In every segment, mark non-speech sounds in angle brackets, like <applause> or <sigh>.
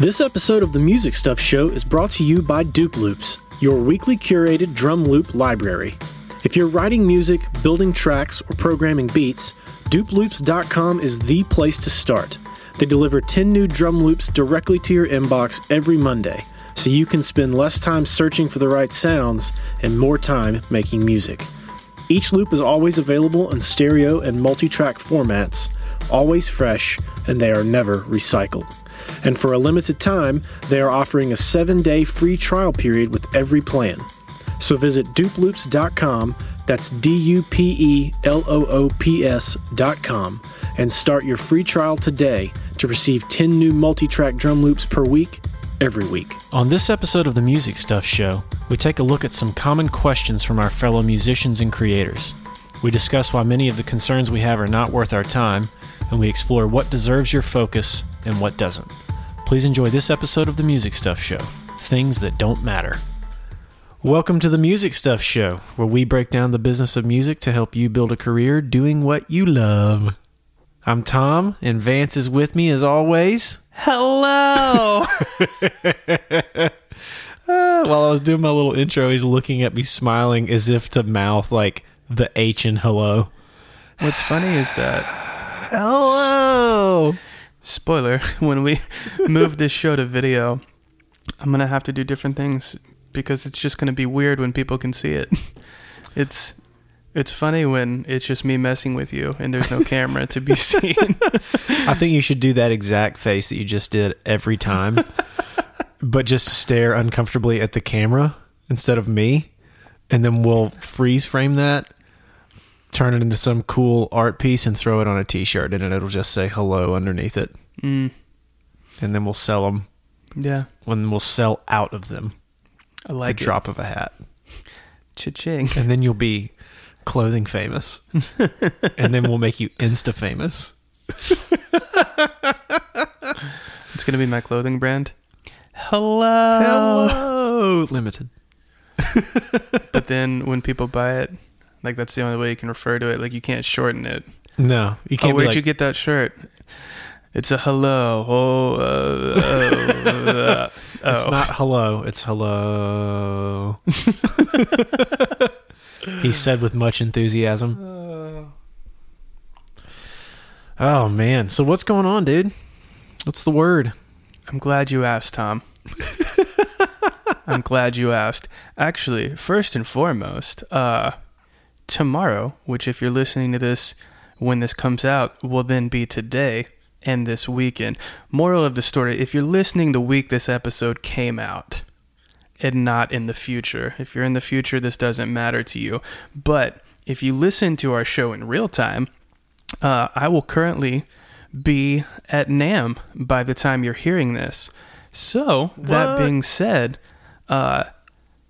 This episode of the Music Stuff Show is brought to you by Dupe Loops, your weekly curated drum loop library. If you're writing music, building tracks, or programming beats, dupeloops.com is the place to start. They deliver 10 new drum loops directly to your inbox every Monday, so you can spend less time searching for the right sounds and more time making music. Each loop is always available in stereo and multi track formats, always fresh, and they are never recycled. And for a limited time, they are offering a seven day free trial period with every plan. So visit dupeloops.com, that's D U P E L O O P S.com, and start your free trial today to receive 10 new multi track drum loops per week, every week. On this episode of the Music Stuff Show, we take a look at some common questions from our fellow musicians and creators. We discuss why many of the concerns we have are not worth our time, and we explore what deserves your focus and what doesn't. Please enjoy this episode of the Music Stuff Show Things That Don't Matter. Welcome to the Music Stuff Show, where we break down the business of music to help you build a career doing what you love. I'm Tom, and Vance is with me as always. Hello. Uh, <laughs> while I was doing my little intro, he's looking at me smiling as if to mouth like the H in hello. What's funny is that <sighs> Hello! Spoiler <laughs> when we move this show to video, I'm gonna have to do different things because it's just gonna be weird when people can see it. <laughs> It's it's funny when it's just me messing with you and there's no camera to be <laughs> seen. I think you should do that exact face that you just did every time, but just stare uncomfortably at the camera instead of me. And then we'll freeze frame that, turn it into some cool art piece, and throw it on a t shirt. And it'll just say hello underneath it. mm, And then we'll sell them yeah, when we'll sell out of them. I Like the drop of a hat. Cha-ching. And then you'll be clothing famous. <laughs> and then we'll make you insta famous. <laughs> It's gonna be my clothing brand. Hello. Hello! Limited. <laughs> But then when people buy it, like that's the only way you can refer to it. Like you can't shorten it. No, you Oh, can't be where'd like, you get that shirt? It's a hello. Oh, uh, oh, uh, <laughs> It's oh. not hello, it's hello. <laughs> he said with much enthusiasm. Oh man. So what's going on, dude? What's the word? I'm glad you asked, Tom. <laughs> I'm glad you asked. Actually, first and foremost, uh, tomorrow, which if you're listening to this when this comes out, will then be today and this weekend. Moral of the story: if you're listening the week this episode came out, and not in the future. If you're in the future, this doesn't matter to you. But if you listen to our show in real time, uh, I will currently be at NAMM by the time you're hearing this. So, that What? being said, uh,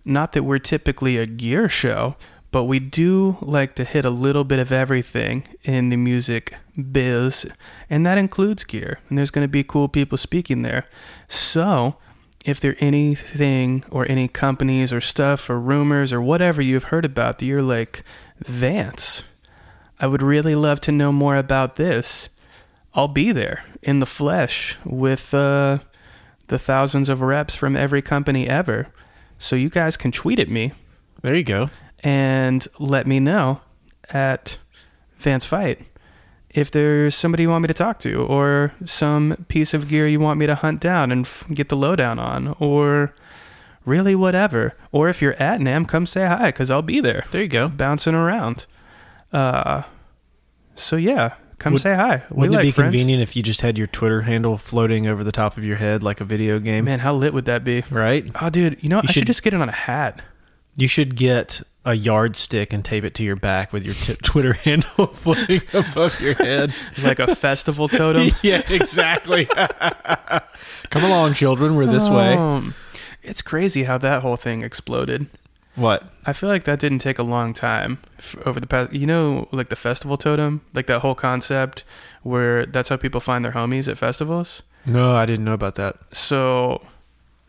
not that we're typically a gear show, but we do like to hit a little bit of everything in the music biz, and that includes gear. And there's going to be cool people speaking there. So, if there anything or any companies or stuff or rumors or whatever you've heard about that you're like, Vance, I would really love to know more about this. I'll be there in the flesh with uh, the thousands of reps from every company ever. So you guys can tweet at me There you go. And let me know at Vance Fight if there's somebody you want me to talk to or some piece of gear you want me to hunt down and f- get the lowdown on or really whatever. Or if you're at NAMM, come say hi because I'll be there There you go. bouncing around. Uh, so yeah, come Would- say hi. We Wouldn't like it be friends. convenient if you just had your Twitter handle floating over the top of your head like a video game? Man, how lit would that be? Right? Oh, dude, you know, You I should should- just get it on a hat. You should get a yardstick and tape it to your back with your t- <laughs> Twitter handle <laughs> floating above your head. like a festival totem. <laughs> yeah, exactly. Come along, children. We're this way. Um, it's crazy how that whole thing exploded. What? I feel like that didn't take a long time f- over the past. You know, like the festival totem, like that whole concept where that's how people find their homies at festivals. No, I didn't know about that. So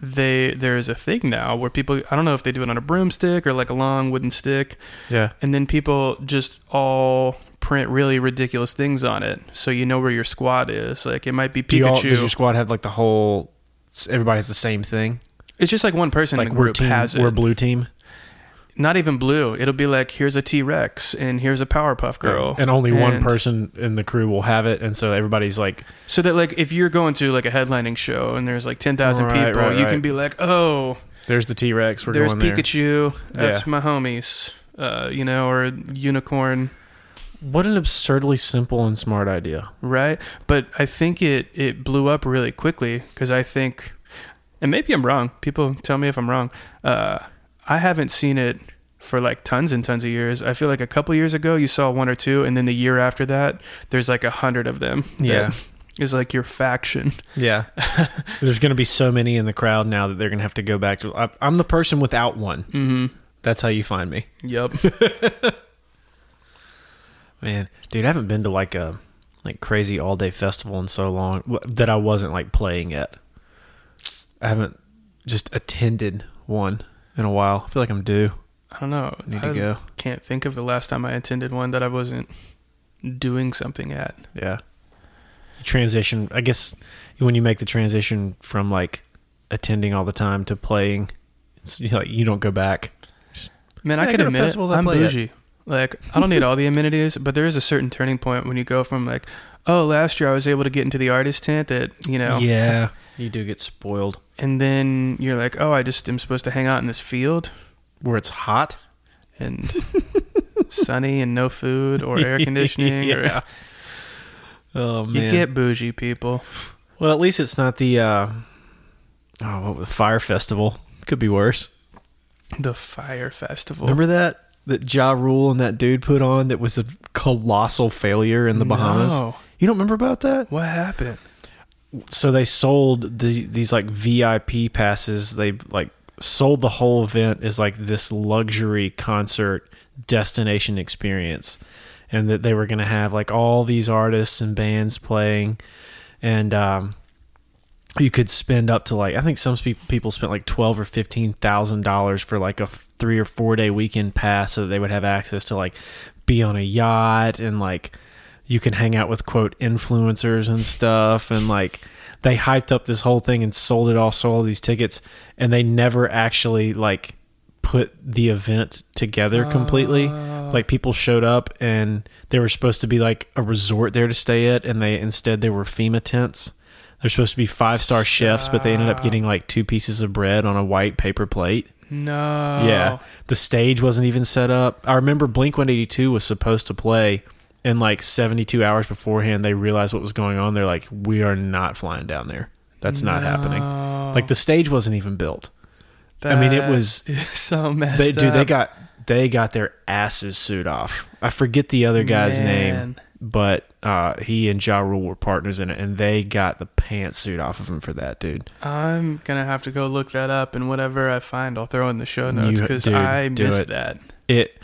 they there is a thing now where people I don't know if they do it on a broomstick or like a long wooden stick, Yeah. and then people just all print really ridiculous things on it, so you know where your squad is. Like it might be Do you all, Pikachu. does your squad have like the whole everybody has the same thing. It's just like one person Like in the group team, has it. we're blue team, Not even blue. It'll be like here's a T Rex and here's a Powerpuff Girl, and only one person in the crew will have it, and so everybody's like, So that like if you're going to like a headlining show and there's like ten thousand Right, people, right, you right. can be like, oh, "There's the T Rex. We're there's going there." Pikachu. That's Yeah. my homies. Uh, you know, or unicorn, What an absurdly simple and smart idea. right? But I think it it blew up really quickly because I think, and maybe I'm wrong. People tell me if I'm wrong. Uh, I haven't seen it for like tons and tons of years. I feel like a couple years ago you saw one or two, and then the year after that, there's like a hundred of them. Yeah. is like your faction. Yeah, <laughs> there's going to be so many in the crowd now that they're going to have to go back to. I, I'm the person without one. Mm-hmm. That's how you find me, Yep. <laughs> man. Dude, I haven't been to like a like crazy all day festival in so long that I wasn't like playing at. I haven't just attended one in a while. I feel like I'm due. I don't know. Need I to go. Can't think of the last time I attended one that I wasn't doing something at. Yeah. Transition. I guess when you make the transition from like attending all the time to playing, it's, you, know, you don't go back. Man, Yeah, I I can go admit it. I I'm play at. bougie. Like, I don't need all the amenities, but there is a certain turning point when you go from like, oh, last year I was able to get into the artist tent that you know, Yeah. <laughs> You do get spoiled. And then you're like, oh, I just am supposed to hang out in this field Where it's hot. and <laughs> sunny and no food or air <laughs> conditioning. Yeah. Or, Oh man. you get bougie people. well, at least it's not the uh oh, what was Fyre Festival. Could be worse. The Fyre Festival. Remember that that Ja Rule and that dude put on that was a colossal failure in the Bahamas. No. You don't remember about that? What happened? So they sold the, these like VIP passes. They like sold the whole event as like this luxury concert destination experience, and that they were going to have like all these artists and bands playing, and um, you could spend up to like I think some people spent like twelve or fifteen thousand dollars for like a three or four day weekend pass, so that they would have access to like be on a yacht and like you can hang out with quote influencers and stuff. And like they hyped up this whole thing and sold it all sold all these tickets. And they never actually like put the event together completely. Ah. Like people showed up and there were supposed to be like a resort there to stay at. And they instead they were FEMA tents. They're supposed to be five star chefs but they ended up getting like two pieces of bread on a white paper plate. No. yeah. The stage wasn't even set up. I remember Blink 182 was supposed to play, and like 72 hours beforehand, they realized what was going on. They're like, we are not flying down there. That's not happening. Like the stage wasn't even built. I mean, it was- <laughs> so messed They, dude, they got they got their asses sued off. I forget the other guy's name, but uh, he and Ja Rule were partners in it, and they got the pants suit off of him for that, dude. I'm gonna have to go look that up, and whatever I find, I'll throw in the show notes because I missed it. that. it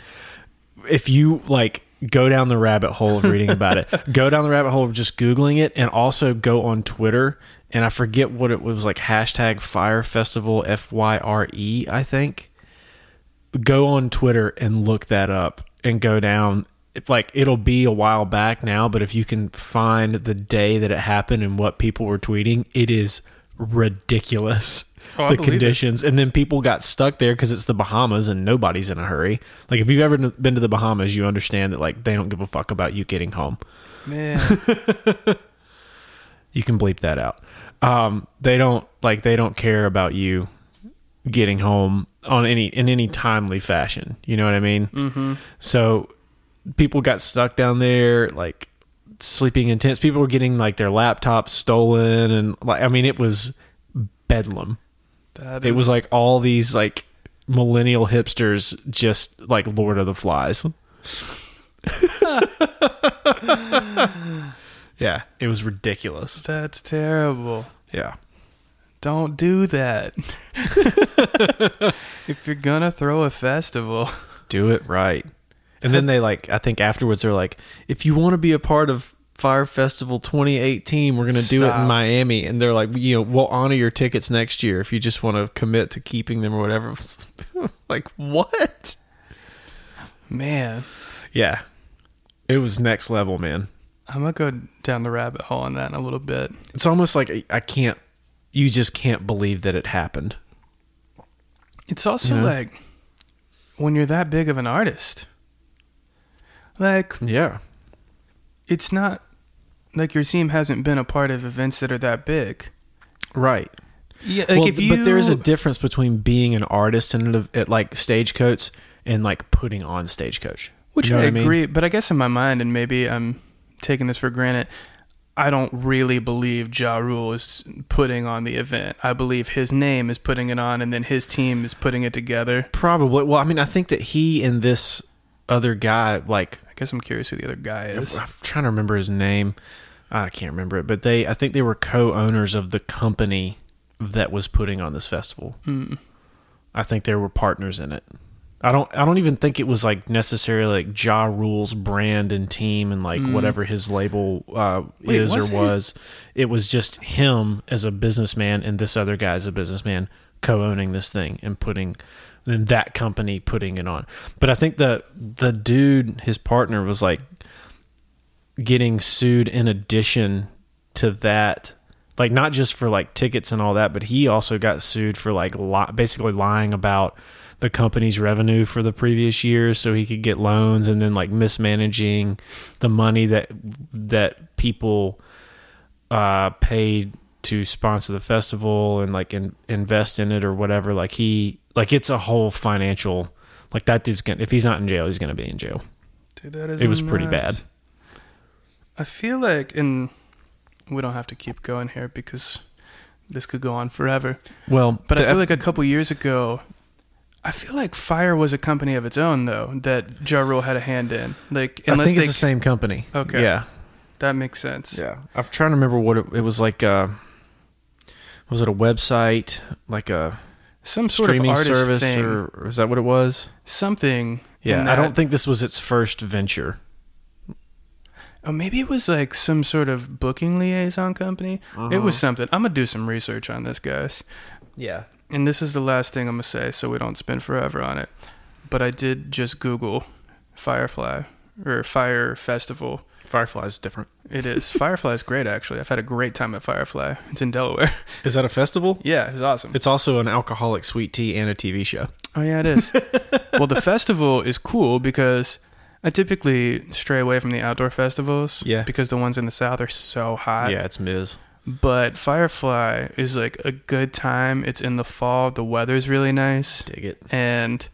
if you like go down the rabbit hole of reading about it. <laughs> Go down the rabbit hole of just googling it and also go on twitter. And i forget what it was like hashtag Fyre Festival f-y-r-e i think. Go on twitter and look that up and go down. Like it'll be a while back now but if you can find the day that it happened and what people were tweeting it is ridiculous Oh, the believe it. conditions. And then people got stuck there because it's the bahamas and nobody's in a hurry. Like if you've ever been to the bahamas you understand that like they don't give a fuck about you getting home. Man, <laughs> you can bleep that out. Um, they don't like they don't care about you getting home on any in any timely fashion. You know what i mean? Mm-hmm. so people got stuck down there like sleeping in tents. People were getting like their laptops stolen and like i mean it was bedlam that it was like all these like millennial hipsters just like lord of the flies. <laughs> Yeah it was ridiculous. That's terrible. yeah. Don't do that. <laughs> if you're gonna throw a festival, do it right. And then they like i think afterwards they're like if you want to be a part of Fyre Festival 2018 we're going to do it in miami and they're like you know we'll honor your tickets next year if you just want to commit to keeping them or whatever <laughs> like what man, yeah it was next level man I'm gonna go down the rabbit hole on that in a little bit. it's almost like I- can't you just can't believe that it happened. It's also Yeah. like when you're that big of an artist, like Yeah. it's not like your team hasn't been a part of events that are that big. Right. Yeah, like well, if you, but there is a difference between being an artist and at like stagecoach and like putting on stagecoach. which You know I what I mean? agree, but I guess in my mind, and maybe I'm taking this for granted. I don't really believe Ja Rule is putting on the event. I believe his name is putting it on, and then his team is putting it together. Probably. Well, I mean, I think that he and this other guy, like, I guess I'm curious who the other guy is. I'm trying to remember his name. I can't remember it, but they, I think they were co-owners of the company that was putting on this festival. Mm. I think they were partners in it. I don't. I don't even think it was like necessarily like Ja Rule's brand and team and like Mm. whatever his label uh, Wait, is was or it? was. It was just him as a businessman and this other guy as a businessman co-owning this thing and putting then that company putting it on. But I think the the dude, his partner, was like getting sued in addition to that like not just for like tickets and all that but he also got sued for like li- basically lying about the company's revenue for the previous year so he could get loans and then like mismanaging the money that that people uh paid to sponsor the festival and like in, invest in it or whatever. Like he like it's a whole financial like that dude's gonna if he's not in jail he's gonna be in jail. Dude, that is it was pretty bad I feel like, and we don't have to keep going here because this could go on forever. well But I feel ep- like a couple years ago, I feel like Fyre was a company of its own, though that Ja Rule had a hand in. Like, I unless think they, it's the same company. Okay. Yeah. that makes sense. Yeah. I'm trying to remember what it, it was like. Uh, was it a website, like a Some sort streaming of service, thing, or, or is that what it was? something. Yeah. I don't think this was its first venture. Oh, maybe it was like some sort of booking liaison company. It was uh-huh. something. I'm gonna do some research on this, guys. Yeah. And this is the last thing I'm gonna say, so we don't spend forever on it. But I did just Google Firefly or Fyre Festival. Firefly's different. It is <laughs> Firefly's great, actually. I've had a great time at Firefly. It's in Delaware. <laughs> Is that a festival? yeah, it's awesome. It's also an alcoholic sweet tea and a TV show. Oh yeah, it is. <laughs> well, the festival is cool because I typically stray away from the outdoor festivals. Yeah. Because the ones in the south are so hot. yeah, it's Miz. But Firefly is like a good time. It's in the fall. The weather's really nice, Dig it. and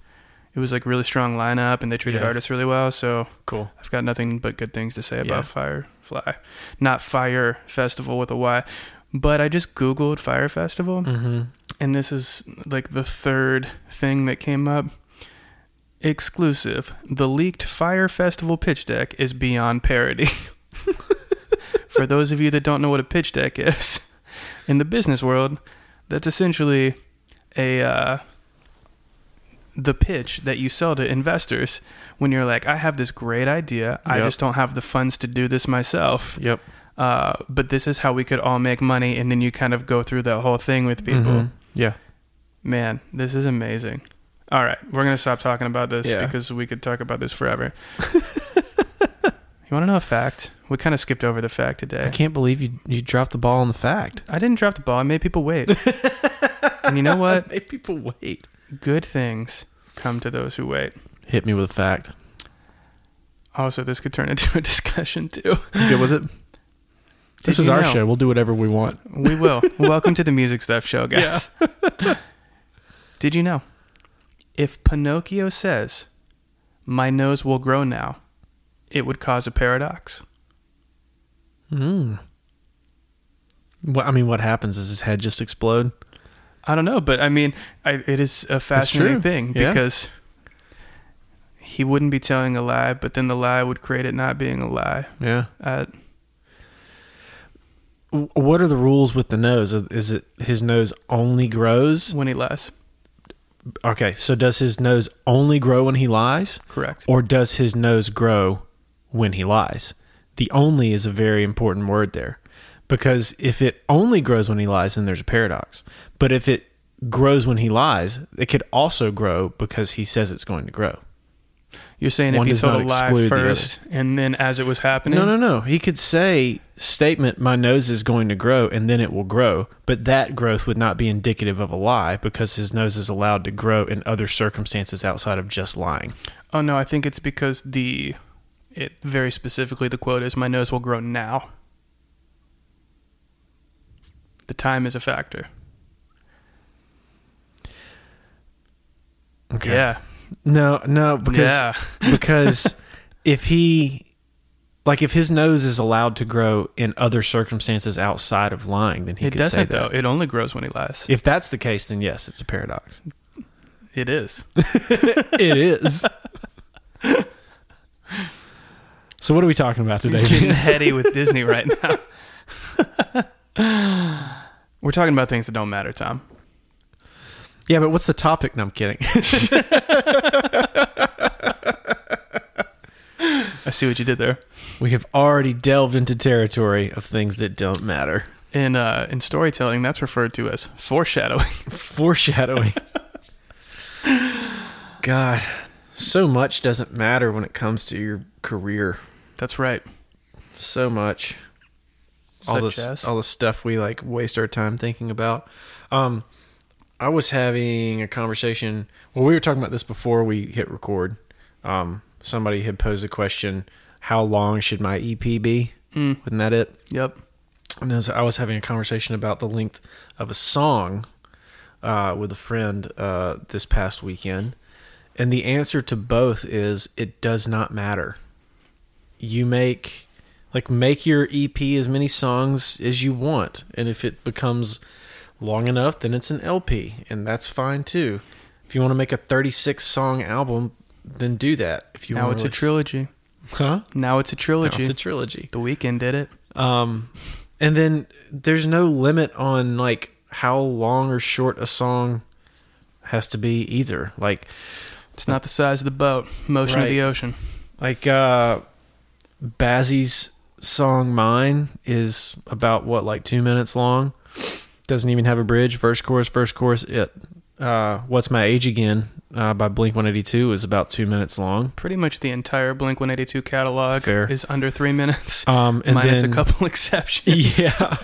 it was like really strong lineup, and they treated Yeah. artists really well. So Cool. I've got nothing but good things to say about Yeah. Firefly. Not Fyre Festival with a Y, but I just Googled Fyre Festival, Mm-hmm. and this is like the third thing that came up. Exclusive. The leaked Fyre Festival pitch deck is beyond parody. <laughs> For those of you that don't know what a pitch deck is, in the business world, that's essentially a uh, the pitch that you sell to investors when you're like, I have this great idea, I Yep. just don't have the funds to do this myself. Yep. Uh, but this is how we could all make money, and then you kind of go through that whole thing with people. Mhm. Yeah. Man, this is amazing. All right, we're gonna stop talking about this Yeah. because we could talk about this forever. you want to know a fact? We kind of skipped over the fact today. I can't believe you you dropped the ball on the fact. I didn't drop the ball. I made people wait. <laughs> and you know what? Make people wait. Good things come to those who wait. Hit me with a fact. Also, this could turn into a discussion too. You good with it? <laughs> this Did is you our know- show. We'll do whatever we want. We will. Welcome to the Music Stuff Show, <laughs> guys. Did you know? If Pinocchio says, My nose will grow now, it would cause a paradox. Hmm. What I mean, what happens? Does his head just explode? I don't know, but I mean, I, it is a fascinating thing Yeah. because he wouldn't be telling a lie, but then the lie would create it not being a lie. Yeah. Uh, What are the rules with the nose? Is it his nose only grows? when he lies. Okay, so does his nose only grow when he lies, Correct. or does his nose grow when he lies? The only is a very important word there, because if it only grows when he lies, then there's a paradox. But if it grows when he lies, it could also grow because he says it's going to grow. You're saying One if he told a lie first, and then as it was happening, No, no, no. He could say statement my nose is going to grow and then it will grow, but that growth would not be indicative of a lie because his nose is allowed to grow in other circumstances outside of just lying. Oh no, I think it's because the it very specifically the quote is my nose will grow now. The time is a factor. Okay. Yeah. No, no, because yeah. <laughs> because if he like if his nose is allowed to grow in other circumstances outside of lying, then he it could say doesn't though. It only grows when he lies. If that's the case, then yes, it's a paradox. It is. <laughs> it is. so what are we talking about today? Getting heady with Disney right now. <laughs> We're talking about things that don't matter, Tom. Yeah, but what's the topic? No, I'm kidding. <laughs> I see what you did there. we have already delved into territory of things that don't matter. In uh, in storytelling, that's referred to as foreshadowing. <laughs> Foreshadowing. God, so much doesn't matter when it comes to your career. That's right. So much. all Such this, as? all the stuff we like waste our time thinking about. Um, I was having a conversation. Well, we were talking about this before we hit record. Um, somebody had posed a question: How long should my EP be? Mm. Wasn't that it? Yep. And as I was having a conversation about the length of a song uh, with a friend uh, this past weekend, and the answer to both is it does not matter. You make like make your EP as many songs as you want, and if it becomes long enough, then it's an LP, and that's fine too. If you want to make a 36 song album, then do that. If you now it's a trilogy. huh? Now it's a Now trilogy. it's a trilogy. the Weeknd did it. Um, and then there's no limit on like how long or short a song has to be either. Like, It's not the size of the boat, motion of the ocean. like uh, Bazzi's song "Mine" is about what like two minutes long. Doesn't even have a bridge. Verse, chorus, verse, chorus. It. Uh, What's my age again? Uh, by Blink 182 is about two minutes long. Pretty much the entire Blink 182 catalog Fair. is under three minutes, <laughs> Um, and minus then, a couple <laughs> exceptions. <laughs> Yeah.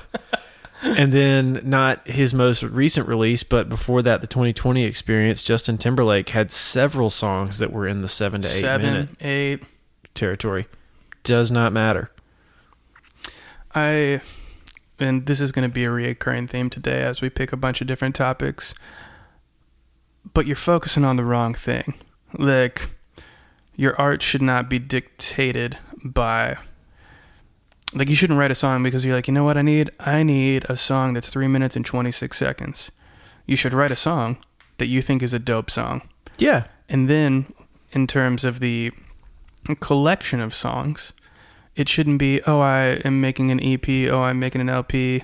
and then not his most recent release, but before that, the 2020 experience, Justin Timberlake had several songs that were in the seven to eight Seven, minute eight. territory. Does not matter. I, and this is going to be a reoccurring theme today as we pick a bunch of different topics, but you're focusing on the wrong thing. Like, your art should not be dictated by. Like, you shouldn't write a song because you're like, you know what I need? I need a song that's three minutes and 26 seconds. You should write a song that you think is a dope song. Yeah. And then, in terms of the collection of songs, it shouldn't be, oh, I am making an EP, oh, I'm making an LP.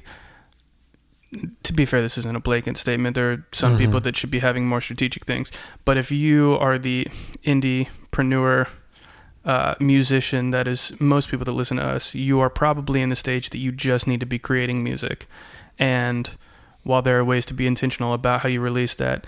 To be fair, this isn't a blatant statement. There are some Mhm. people that should be having more strategic things. But if you are the indiepreneur uh, musician that is most people that listen to us, you are probably in the stage that you just need to be creating music. And while there are ways to be intentional about how you release that,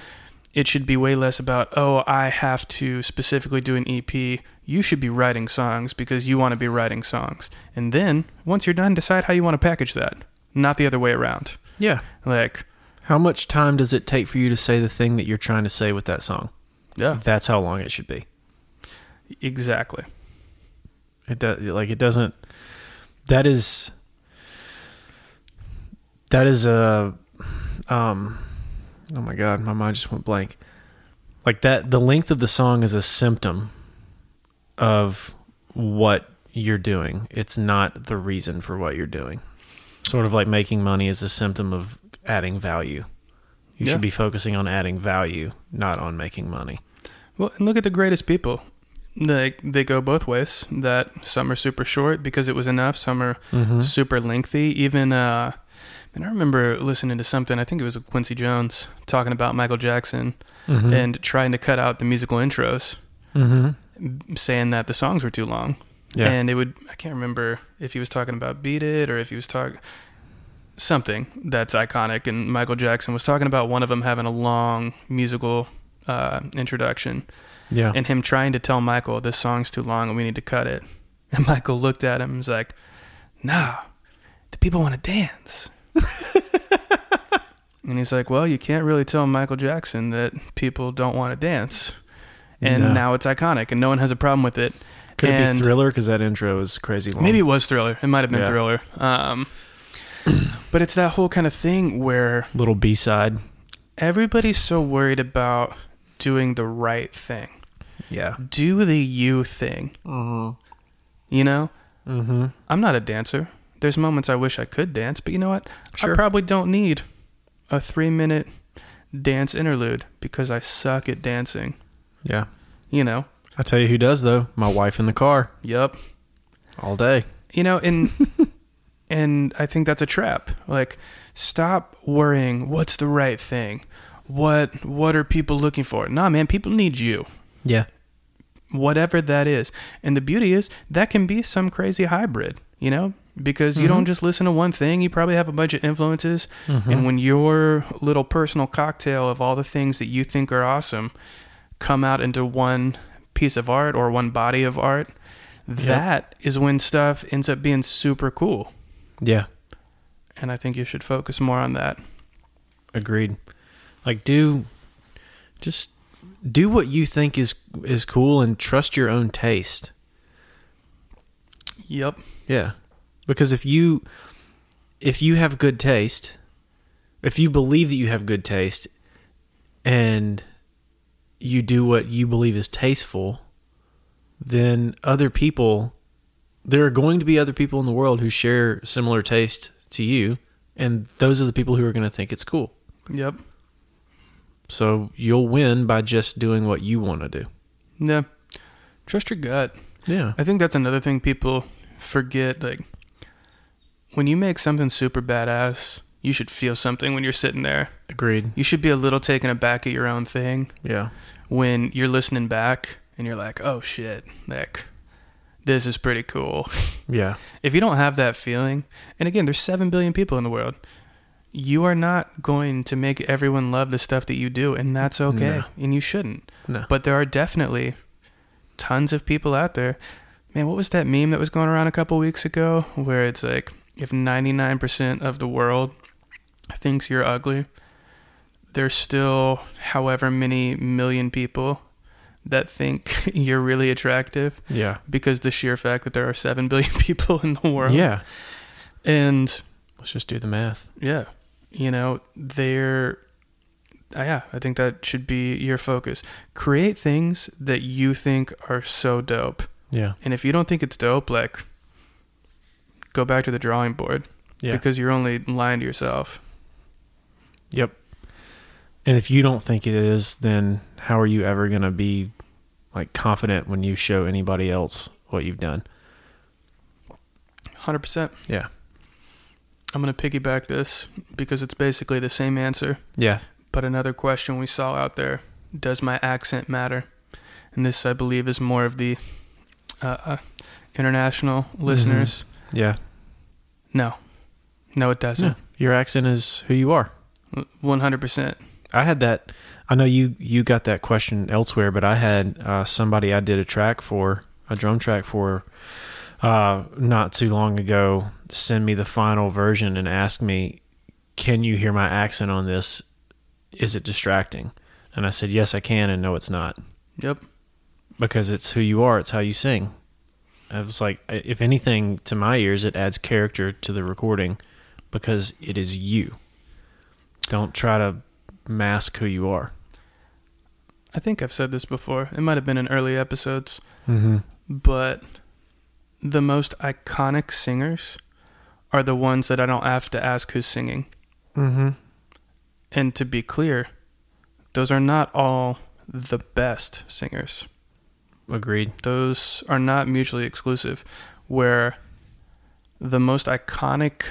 it should be way less about, oh, I have to specifically do an EP. You should be writing songs because you want to be writing songs. And then, once you're done, decide how you want to package that, not the other way around. Yeah. Like, How much time does it take for you to say the thing that you're trying to say with that song? yeah, That's how long it should be. exactly. It does like it doesn't. That is. That is a, um, oh my god, my mind just went blank. Like that, the length of the song is a symptom of what you're doing. It's not the reason for what you're doing. Sort of like making money is a symptom of adding value. You Yeah. should be focusing on adding value, not on making money. Well, and look at the greatest people. Like they go both ways. That some are super short because it was enough. Some are Mm-hmm. super lengthy. Even uh, and I remember listening to something. I think it was Quincy Jones talking about Michael Jackson Mm-hmm. and trying to cut out the musical intros, mm-hmm. saying that the songs were too long. Yeah. And it would I can't remember if he was talking about Beat It or if he was talking something that's iconic and Michael Jackson was talking about one of them having a long musical uh, introduction, Yeah. and him trying to tell Michael this song's too long and we need to cut it. <laughs> And Michael looked at him and was like, "Nah, the people want to dance." <laughs> and he's like, "Well, you can't really tell Michael Jackson that people don't want to dance." And No. now it's iconic, and no one has a problem with it. Could it and be Thriller? Because that intro is crazy long. Maybe it was Thriller. It might have been Yeah. Thriller. Um, <clears throat> but it's that whole kind of thing where little B side. everybody's so worried about doing the right thing. Yeah. Do the you thing. Mm-hmm. You know, Mm-hmm. I'm not a dancer. There's moments I wish I could dance, but you know what? Sure. I probably don't need a three minute dance interlude because I suck at dancing. Yeah. You know? I tell you who does though. My wife in the car Yep. all day. You know, and <laughs> and I think that's a trap. Like, stop worrying. What's the right thing? What what are people looking for? Nah, man, people need you. Yeah. whatever that is. And the beauty is that can be some crazy hybrid, you know, because you don't mm-hmm. just listen to one thing. You probably have a bunch of influences. Mm-hmm. And when your little personal cocktail of all the things that you think are awesome come out into one piece of art or one body of art, that is when stuff ends up being super cool. Yeah. And I think you should focus more on that. Agreed. Like do just do what you think is is cool and trust your own taste. Yep. Yeah. Because if you if you have good taste, if you believe that you have good taste and you do what you believe is tasteful, then other people there are going to be other people in the world who share similar taste to you and those are the people who are going to think it's cool. Yep. So you'll win by just doing what you want to do. Yeah. Trust your gut. Yeah. I think that's another thing people forget. Like, when you make something super badass, you should feel something when you're sitting there. Agreed. You should be a little taken aback at your own thing Yeah. when you're listening back and you're like, oh shit, like, this is pretty cool. <laughs> Yeah. if you don't have that feeling, and again, there's 7 billion people in the world, you are not going to make everyone love the stuff that you do, and that's okay, No. and you shouldn't. No. But there are definitely tons of people out there. Man, what was that meme that was going around a couple weeks ago where it's like if 99% of the world thinks you're ugly, there's still however many million people that think <laughs> you're really attractive Yeah. because the sheer fact that there are 7 <laughs> billion people in the world. Yeah. And Let's just do the math. yeah, you know, they're uh, yeah, I think that should be your focus. Create things that you think are so dope. Yeah. And if you don't think it's dope, like go back to the drawing board Yeah. because you're only lying to yourself. Yep. And if you don't think it is, then how are you ever going to be like confident when you show anybody else what you've done? 100%. Yeah. I'm going to piggyback this because it's basically the same answer, Yeah. but another question we saw out there, does my accent matter? And this I believe is more of the uh, uh, international listeners. Yeah. No. No, it doesn't. Yeah. Your accent is who you are. One hundred percent. I had that. I know you you got that question elsewhere, but I had uh, somebody I did a track for, a drum track for, uh, not too long ago, send me the final version and ask me, "Can you hear my accent on this? Is it distracting?" And I said, "Yes, I can," and no, it's not, Yep. because it's who you are. It's how you sing. I was like, if anything, to my ears, it adds character to the recording because it is you. Don't try to mask who you are. I think I've said this before. It might have been in early episodes, Mm-hmm. but the most iconic singers are the ones that I don't have to ask who's singing. Mm-hmm. And to be clear, those are not all the best singers. Agreed. Those are not mutually exclusive. Where the most iconic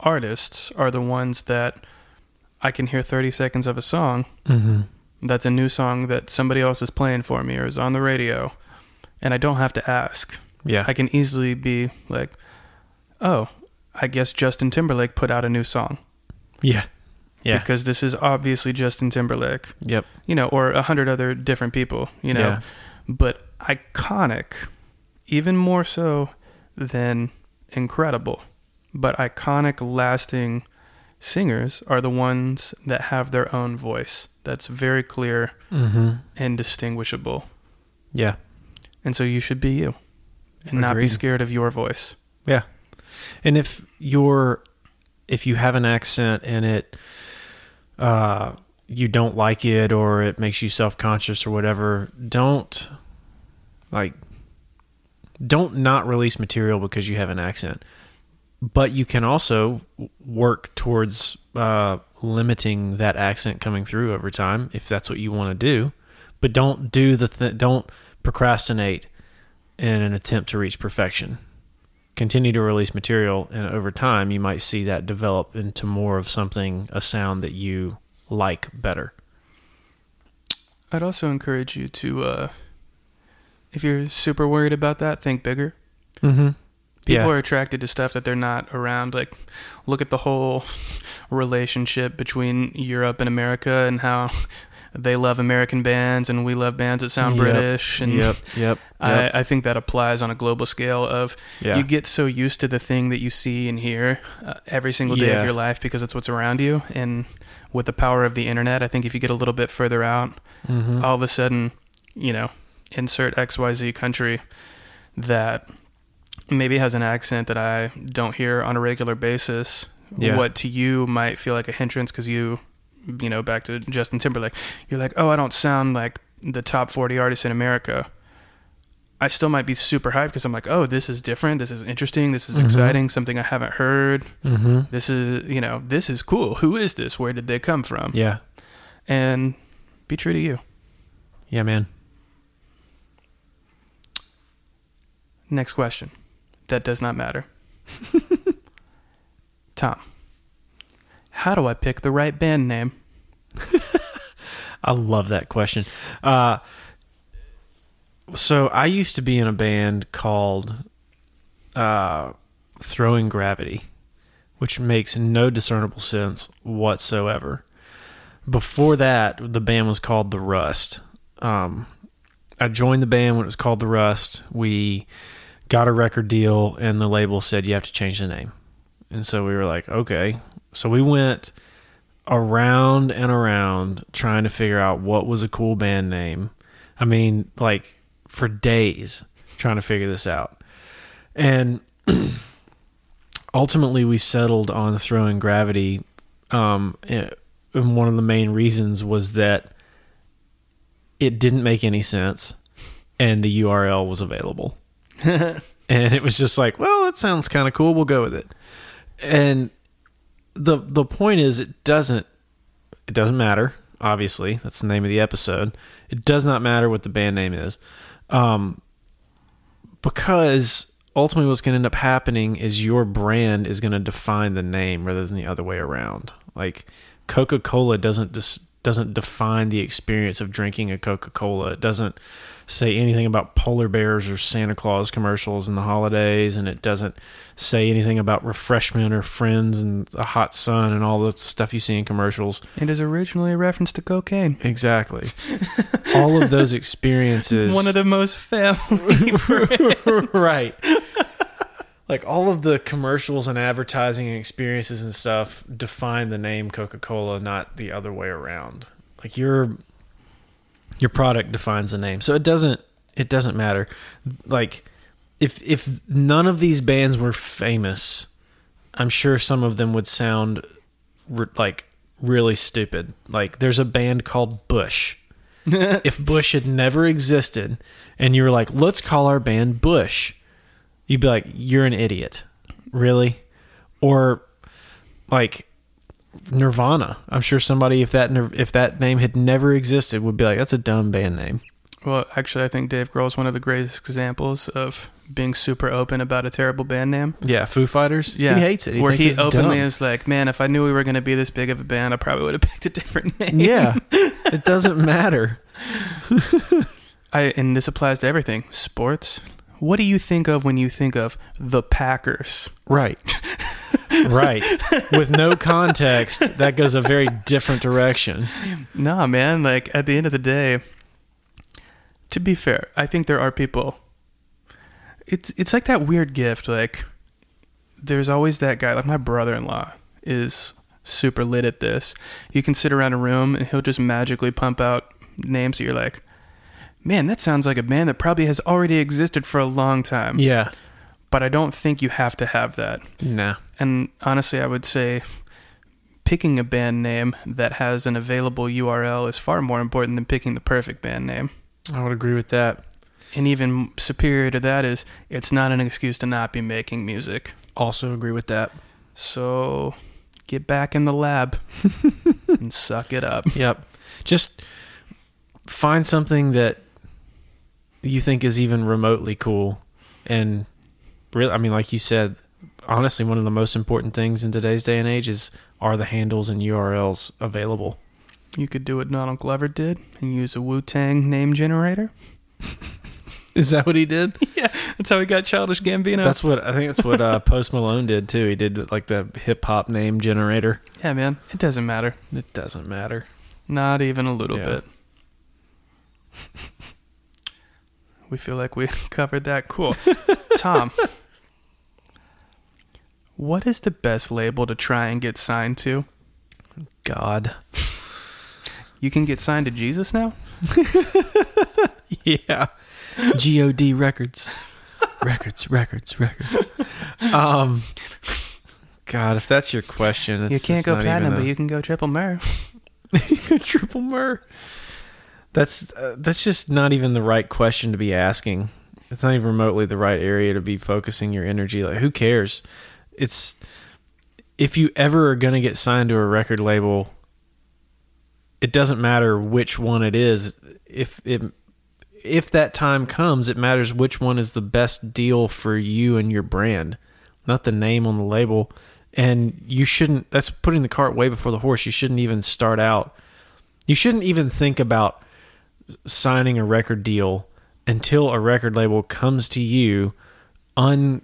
artists are the ones that I can hear 30 seconds of a song Mm-hmm. that's a new song that somebody else is playing for me or is on the radio and I don't have to ask. Yeah. I can easily be like, "Oh, I guess Justin Timberlake put out a new song." yeah. Yeah. because this is obviously Justin Timberlake, Yep. you know, or a hundred other different people, you know, Yeah. But iconic, even more so than incredible. But iconic, lasting singers are the ones that have their own voice that's very clear Mm-hmm. and distinguishable. Yeah. And so you should be you and not be scared of your voice. Yeah. And if you're if you have an accent and it uh you don't like it or it makes you self-conscious or whatever, don't like don't not release material because you have an accent. But you can also work towards uh limiting that accent coming through over time if that's what you want to do. But don't do the th- don't procrastinate in an attempt to reach perfection continue to release material and over time you might see that develop into more of something a sound that you like better I'd also encourage you to, uh, if you're super worried about that, think bigger. mm-hmm People yeah are attracted to stuff that they're not around. Like, look at the whole <laughs> relationship between Europe and America and how <laughs> they love American bands and we love bands that sound Yep. British. And yep yep, <laughs> yep. I, I think that applies on a global scale of yeah you get so used to the thing that you see and hear uh, every single day Yeah. of your life because it's what's around you. And with the power of the internet, I think if you get a little bit further out, Mhm. all of a sudden, you know, insert XYZ country that maybe has an accent that I don't hear on a regular basis. Yeah. What to you might feel like a hindrance because you, you know, back to Justin Timberlake, you're like, oh, I don't sound like the top 40 artists in America. I still might be super hyped because I'm like, oh, this is different. This is interesting. This is Mhm. exciting. Something I haven't heard. Mhm. This is, you know, this is cool. Who is this? Where did they come from? yeah And be true to you. yeah man Next question. That does not matter. <laughs> Tom, how do I pick the right band name? <laughs> I love that question. Uh, so I used to be in a band called uh, Throwing Gravity, which makes no discernible sense whatsoever. Before that, the band was called The Rust. Um, I joined the band when it was called The Rust. We got a record deal, and the label said you have to change the name. And so we were like, okay. So we went around and around trying to figure out what was a cool band name. I mean, like for days trying to figure this out. And <clears throat> ultimately we settled on throwing gravity um and and one of the main reasons was that it didn't make any sense and the URL was available. <laughs> and it was just like, well, that sounds kind of cool. We'll go with it. And the the point is it doesn't it doesn't matter obviously that's the name of the episode it does not matter what the band name is um because ultimately what's going to end up happening is your brand is going to define the name rather than the other way around. Like coca-cola doesn't dis- doesn't define the experience of drinking a coca-cola. It doesn't say anything about polar bears or Santa Claus commercials in the holidays, and it doesn't say anything about refreshment or friends and the hot sun and all the stuff you see in commercials. It is originally a reference to cocaine. Exactly. all of those experiences. <laughs> One of the most family. <laughs> right. Like all of the commercials and advertising and experiences and stuff define the name Coca Cola, not the other way around. Like your your product defines the name, so it doesn't it doesn't matter. Like if if none of these bands were famous, I'm sure some of them would sound re- like really stupid. Like there's a band called Bush. <laughs> if Bush had never existed, and you were like, let's call our band Bush you'd be like, "You're an idiot." Really? Or like Nirvana. I'm sure somebody if that if that name had never existed would be like, "That's a dumb band name." well, actually, I think Dave Grohl is one of the greatest examples of being super open about a terrible band name. Yeah, Foo Fighters. Yeah, he hates it. He Where he openly dumb. is like, "Man, if I knew we were going to be this big of a band, I probably would have <laughs> picked a different name." Yeah, it doesn't matter. <laughs> I and this applies to everything. Sports. What do you think of when you think of the Packers? Right. <laughs> right. With no context, that goes a very different direction. Nah, man. Like at the end of the day, to be fair, I think there are people. It's it's like that weird gift. Like there's always that guy. Like my brother-in-law is super lit at this. You can sit around a room and he'll just magically pump out names that you're like, man, that sounds like a band that probably has already existed for a long time. Yeah. But I don't think you have to have that. Nah. And honestly, I would say picking a band name that has an available URL is far more important than picking the perfect band name. I would agree with that. And even superior to that is it's not an excuse to not be making music. Also agree with that. So get back in the lab <laughs> and suck it up. Yep. Just find something that you think is even remotely cool and really I mean like you said honestly one of the most important things in today's day and age is are the handles and URLs available. You could do what Donald Glover did and use a Wu Tang name generator. <laughs> Is that what he did? <laughs> yeah, that's how he got Childish Gambino. That's what I think that's what uh, <laughs> Post Malone did too. He did like the hip hop name generator. yeah, man. It doesn't matter. It doesn't matter. Not even a little Yeah. bit. We feel like we <laughs> covered that. Cool. <laughs> Tom, what is the best label to try and get signed to? God. You can get signed to Jesus now? <laughs> Yeah. God records. records, records, records. Um God, if that's your question, it's you can't go platinum, even but you can go triple myrrh. triple myrrh. That's uh, that's just not even the right question to be asking. It's not even remotely the right area to be focusing your energy. Like, who cares? It's if you ever are going to get signed to a record label, it doesn't matter which one it is. If it if that time comes, it matters which one is the best deal for you and your brand, not the name on the label. And you shouldn't. That's putting the cart way before the horse. You shouldn't even start out. You shouldn't even think about signing a record deal until a record label comes to you un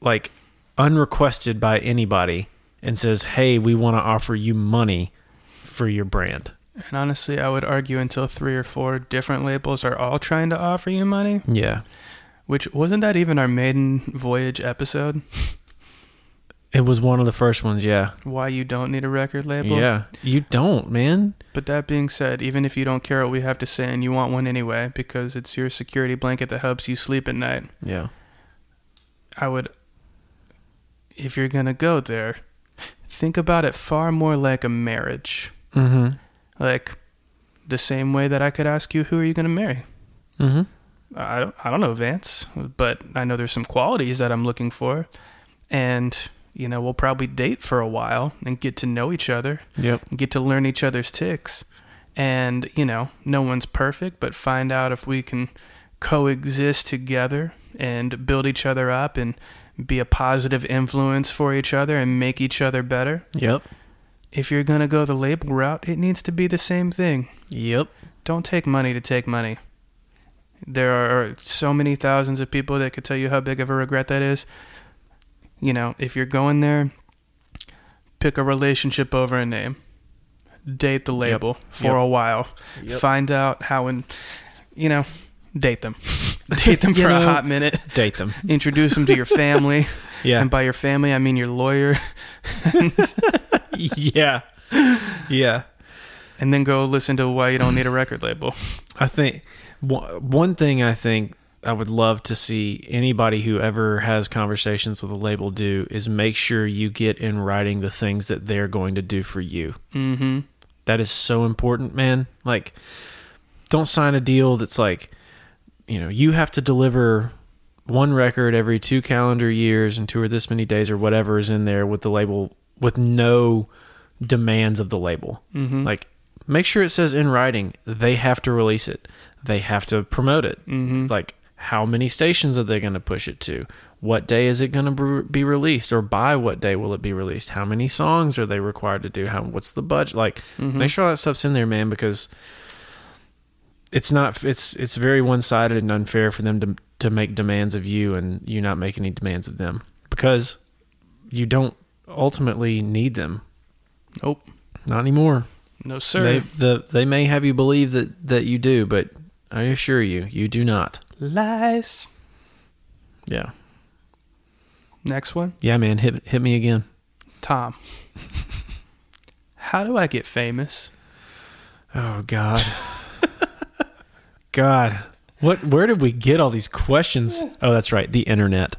like unrequested by anybody and says, "Hey, we want to offer you money for your brand." And honestly, I would argue until three or four different labels are all trying to offer you money, Yeah. which wasn't that even our maiden voyage episode? <laughs> It was one of the first ones, yeah. Why you don't need a record label? yeah. You don't, man. But that being said, even if you don't care what we have to say and you want one anyway, because it's your security blanket that helps you sleep at night, Yeah. I would, if you're going to go there, think about it far more like a marriage. Mhm. Like the same way that I could ask you, who are you going to marry? Mhm. I don't, I don't know, Vance, but I know there's some qualities that I'm looking for. And, you know, we'll probably date for a while and get to know each other Yep. get to learn each other's ticks. And, you know, no one's perfect, but find out if we can coexist together and build each other up and be a positive influence for each other and make each other better. Yep. If you're going to go the label route, it needs to be the same thing. Yep. Don't take money to take money. There are so many thousands of people that could tell you how big of a regret that is. You know, if you're going there, pick a relationship over a name. Date the label for Yep. a while. Yep. Find out how and you know, date them. <laughs> date them <laughs> for a hot minute. Date them. <laughs> Introduce them to your family. Yeah. And by your family, I mean your lawyer. yeah. Yeah. And then go listen to why you don't need a record label. I think one thing I think I would love to see anybody who ever has conversations with a label do is make sure you get in writing the things that they're going to do for you. Mm-hmm. That is so important, man. Like, don't sign a deal that's like, you know, you have to deliver one record every two calendar years and tour this many days or whatever is in there with the label with no demands of the label. Mm-hmm. Like, make sure it says in writing they have to release it, they have to promote it. mm-hmm. Like, how many stations are they going to push it to? What day is it going to be released, or by what day will it be released? How many songs are they required to do? How what's the budget? Like, Mhm. make sure all that stuff's in there, man, because it's not it's it's very one sided and unfair for them to to make demands of you and you not make any demands of them because you don't ultimately need them. Nope. Not anymore. No, sir. They the they may have you believe that that you do, but I assure you, you do not. Lies. Yeah. Next one. Yeah, man, hit hit me again. Tom. How do I get famous? Oh God. God. What where did we get all these questions? Oh, that's right, the internet.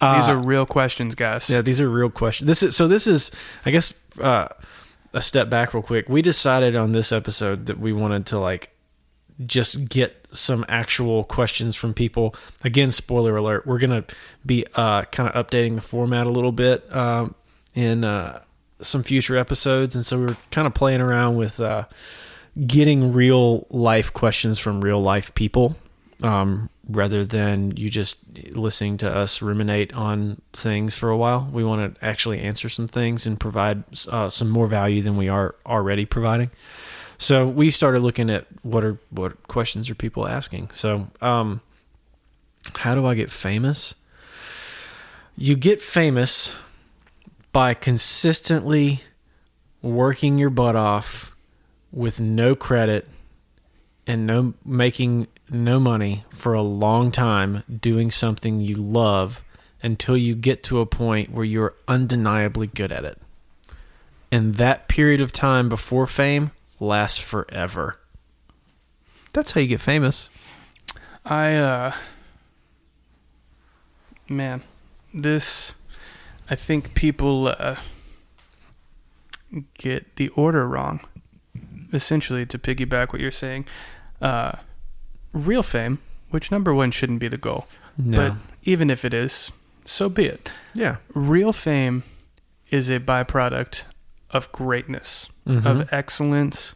These Uh, are real questions, guys. Yeah, these are real questions. This is so. This is, I guess, uh, a step back real quick. We decided on this episode that we wanted to like just get some actual questions from people. Again, spoiler alert: we're gonna be uh, kind of updating the format a little bit um, in uh, some future episodes, and so we are kind of playing around with uh, getting real life questions from real life people um, rather than you just listening to us ruminate on things for a while. We want to actually answer some things and provide uh, some more value than we are already providing. So we started looking at what are what questions are people asking. So, um, how do I get famous? You get famous by consistently working your butt off with no credit and no making no money for a long time doing something you love until you get to a point where you're undeniably good at it. And that period of time before fame lasts forever. That's how you get famous. I uh man, this I think people uh get the order wrong. Essentially to piggyback what you're saying, uh real fame, which number 1 shouldn't be the goal. But even if it is, so be it. yeah. Real fame is a byproduct of greatness, Mhm. of excellence.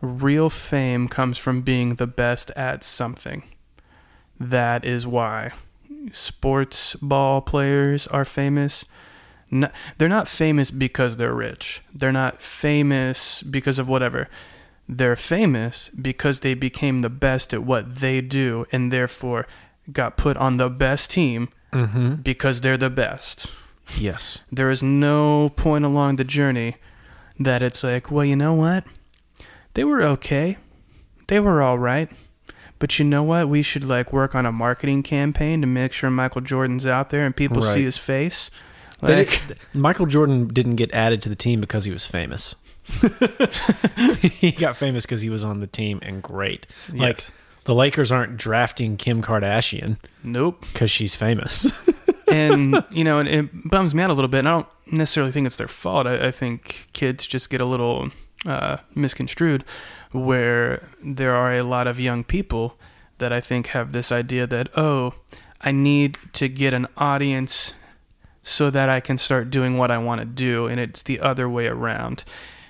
Real fame comes from being the best at something. That is why sports ball players are famous. No, they're not famous because they're rich. They're not famous because of whatever. They're famous because they became the best at what they do and therefore got put on the best team Mm-hmm. because they're the best. Yes. There is no point along the journey that it's like, well, you know what? They were okay. They were all right. But you know what? We should like work on a marketing campaign to make sure Michael Jordan's out there and people Right. see his face. Like, did- Michael Jordan didn't get added to the team because he was famous. <laughs> he got famous because he was on the team and great. Like Yes. the Lakers aren't drafting Kim Kardashian nope. because she's famous. <laughs> and you know, it, it bums me out a little bit. And I don't necessarily think it's their fault. I, I think kids just get a little uh, misconstrued, where there are a lot of young people that I think have this idea that oh, I need to get an audience so that I can start doing what I want to do, and it's the other way around.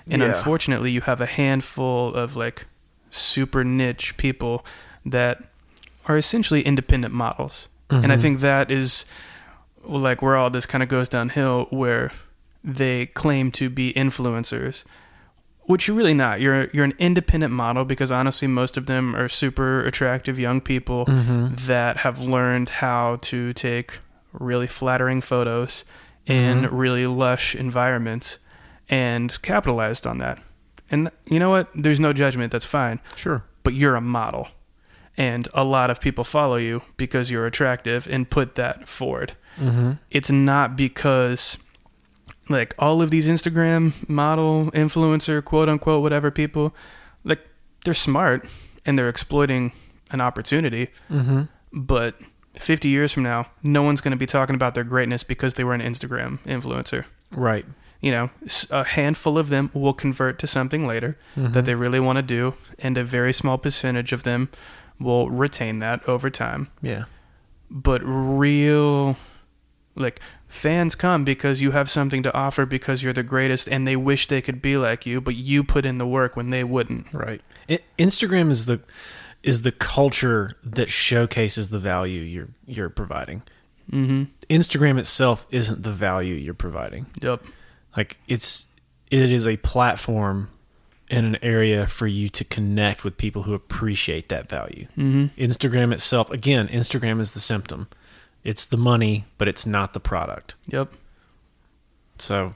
And Yeah. unfortunately, you have a handful of like super niche people that are essentially independent models. And I Mhm. think that is like where all this kind of goes downhill, where they claim to be influencers, which you're really not. You're you're an independent model because honestly, most of them are super attractive young people Mm-hmm. that have learned how to take really flattering photos in Mhm. really lush environments and capitalized on that. And you know what? There's no judgment. That's fine Sure. but you're a model. And a lot of people follow you because you're attractive and put that forward. Mm-hmm. It's not because, like, all of these Instagram model, influencer, quote unquote, whatever people, like, they're smart and they're exploiting an opportunity. Mm-hmm. But 50 years from now, no one's going to be talking about their greatness because they were an Instagram influencer. Right. You know, a handful of them will convert to something later Mm-hmm. that they really want to do, and a very small percentage of them will retain that over time. Yeah. But real, like, fans come because you have something to offer because you're the greatest, and they wish they could be like you, but you put in the work when they wouldn't. Right. Instagram is the is the culture that showcases the value you're you're providing. Mm-hmm. Instagram itself isn't the value you're providing. Yep. Like it's it is a platform and an area for you to connect with people who appreciate that value. Mm-hmm. Instagram itself, again, Instagram is the symptom. It's the money, but it's not the product. Yep. So,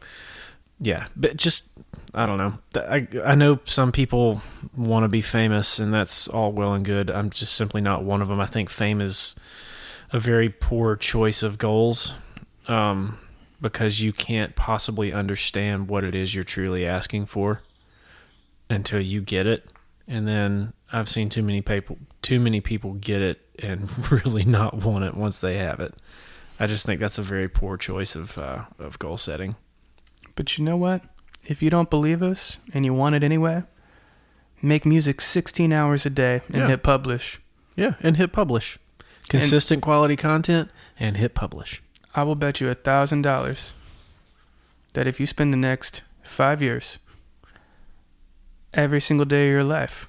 yeah, but just I don't know. I I know some people want to be famous, and that's all well and good. I'm just simply not one of them. I think fame is a very poor choice of goals, um, because you can't possibly understand what it is you're truly asking for until you get it, and then I've seen too many people too many people get it and <laughs> really not want it once they have it. I just think that's a very poor choice of uh, of goal setting. But you know what? If you don't believe us and you want it anyway, make music 16 hours a day and Yeah. hit publish. Yeah, and hit publish. Consistent quality content and hit publish. I will bet you a thousand dollars that if you spend the next five years, every single day of your life,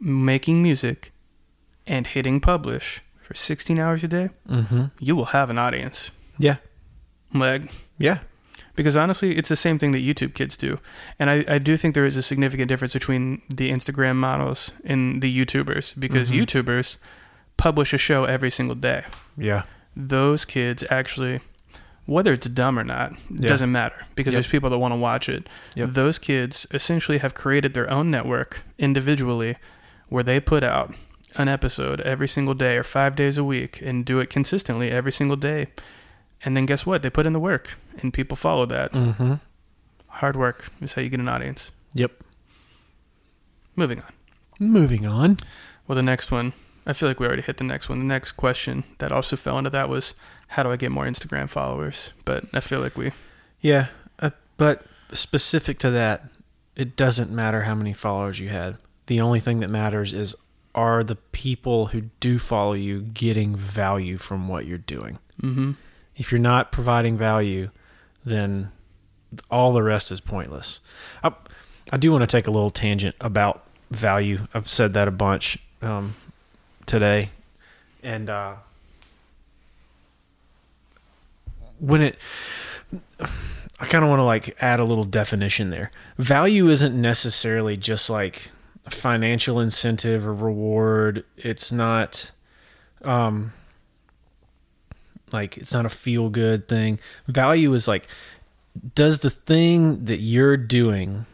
making music and hitting publish for 16 hours a day, Mm-hmm. you will have an audience. Yeah. Like, Yeah. because honestly, it's the same thing that YouTube kids do. And I, I do think there is a significant difference between the Instagram models and the YouTubers because Mhm. YouTubers publish a show every single day. Yeah. those kids actually whether it's dumb or not Yeah. doesn't matter because Yep. there's people that want to watch it Yep. those kids essentially have created their own network individually where they put out an episode every single day or five days a week and do it consistently every single day and then guess what they put in the work and people follow that Mm-hmm. hard work is how you get an audience Yep. moving on Moving on. well the next one i feel like we already hit the next one the next question that also fell into that was how do i get more instagram followers but i feel like we Yeah, uh, but specific to that, it doesn't matter how many followers you had. The only thing that matters is are the people who do follow you getting value from what you're doing. mm-hmm. If you're not providing value, then all the rest is pointless. I, I do want to take a little tangent about value. I've said that a bunch um, today, and uh, when it, I kind of want to like add a little definition there. Value isn't necessarily just like financial incentive or reward. It's not. Um, like it's not a feel good thing. Value is like does the thing that you're doing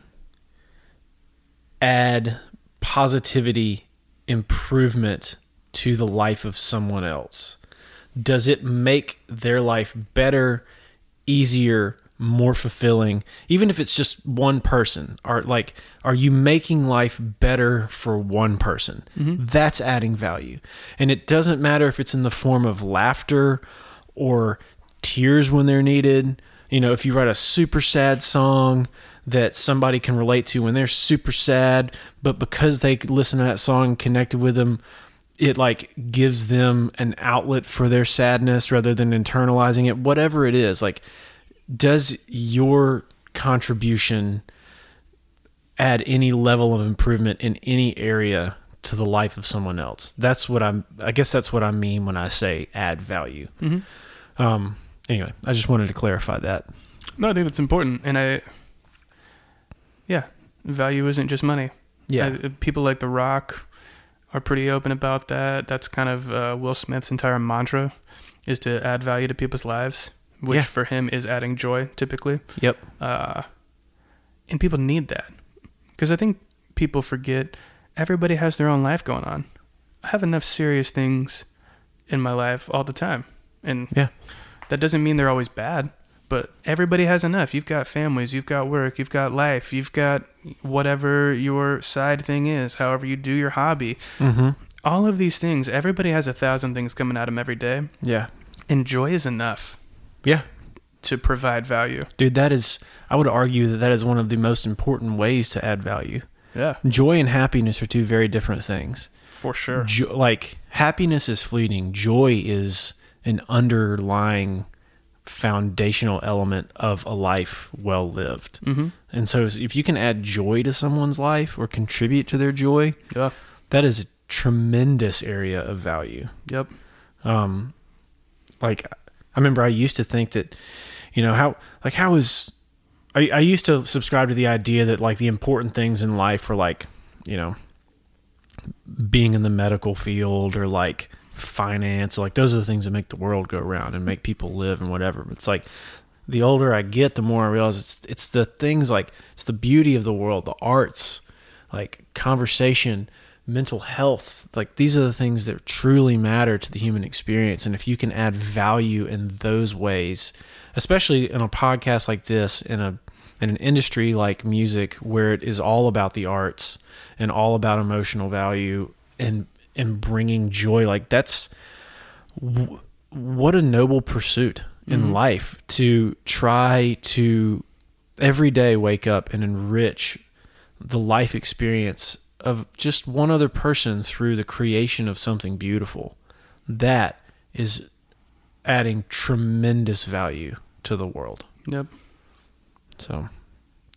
add positivity improvement to the life of someone else? Does it make their life better, easier, more fulfilling, even if it's just one person? Are like are you making life better for one person? Mm-hmm. That's adding value. And it doesn't matter if it's in the form of laughter or tears when they're needed. You know, if you write a super sad song that somebody can relate to when they're super sad, but because they listen to that song connected with them, it like gives them an outlet for their sadness rather than internalizing it, whatever it is. Like, does your contribution add any level of improvement in any area to the life of someone else? That's what I'm, I guess that's what I mean when I say add value. Mm-hmm. Um, anyway, I just wanted to clarify that. No, I think that's important, and I, yeah, value isn't just money. I- people like The Rock are pretty open about that. That's kind of uh, Will Smith's entire mantra is to add value to people's lives, which Yeah. for him is adding joy typically. yep. Uh, and people need that because I think people forget everybody has their own life going on. I have enough serious things in my life all the time, and Yeah. that doesn't mean they're always bad. But everybody has enough. You've got families, you've got work, you've got life, you've got whatever your side thing is, however you do your hobby. Mm-hmm. All of these things, everybody has a thousand things coming at them every day, Yeah. and joy is enough Yeah. to provide value. Dude, that is, I would argue that that is one of the most important ways to add value. Yeah, Joy and happiness are two very different things. for sure. Jo- like, happiness is fleeting, joy is an underlying foundational element of a life well lived. Mm-hmm. And so, if you can add joy to someone's life or contribute to their joy, Yeah. that is a tremendous area of value. Yep. um like i remember i used to think that you know how like how is I, I used to subscribe to the idea that like the important things in life were like you know being in the medical field or like finance like those are the things that make the world go around and make people live and whatever but it's like the older I get, the more I realize it's it's the things like it's the beauty of the world, the arts, like conversation, mental health. Like these are the things that truly matter to the human experience. And if you can add value in those ways, especially in a podcast like this, in a in an industry like music where it is all about the arts and all about emotional value and and bringing joy, like that's w- what a noble pursuit in Mhm. life to try to every day wake up and enrich the life experience of just one other person through the creation of something beautiful. That is adding tremendous value to the world. Yep. So,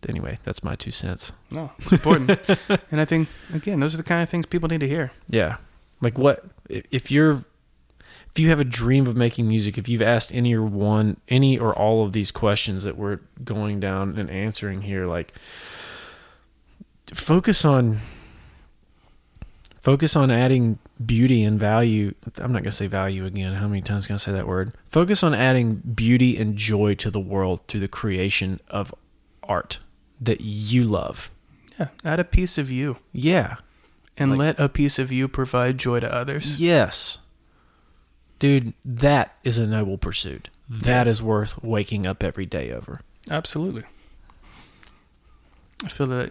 anyway, that's my two cents. No, it's important. <laughs> and I think again, those are the kind of things people need to hear. Yeah. Like what if you're if you have a dream of making music, if you've asked any or one any or all of these questions that we're going down and answering here, like focus on focus on adding beauty and value. I'm not going to say value again. How many times can I say that word? Focus on adding beauty and joy to the world through the creation of art that you love. Yeah. Add a piece of you Yeah. And Like- let a piece of you provide joy to others. Yes. Dude, that is a noble pursuit. That Yes. is worth waking up every day over. Absolutely. I feel that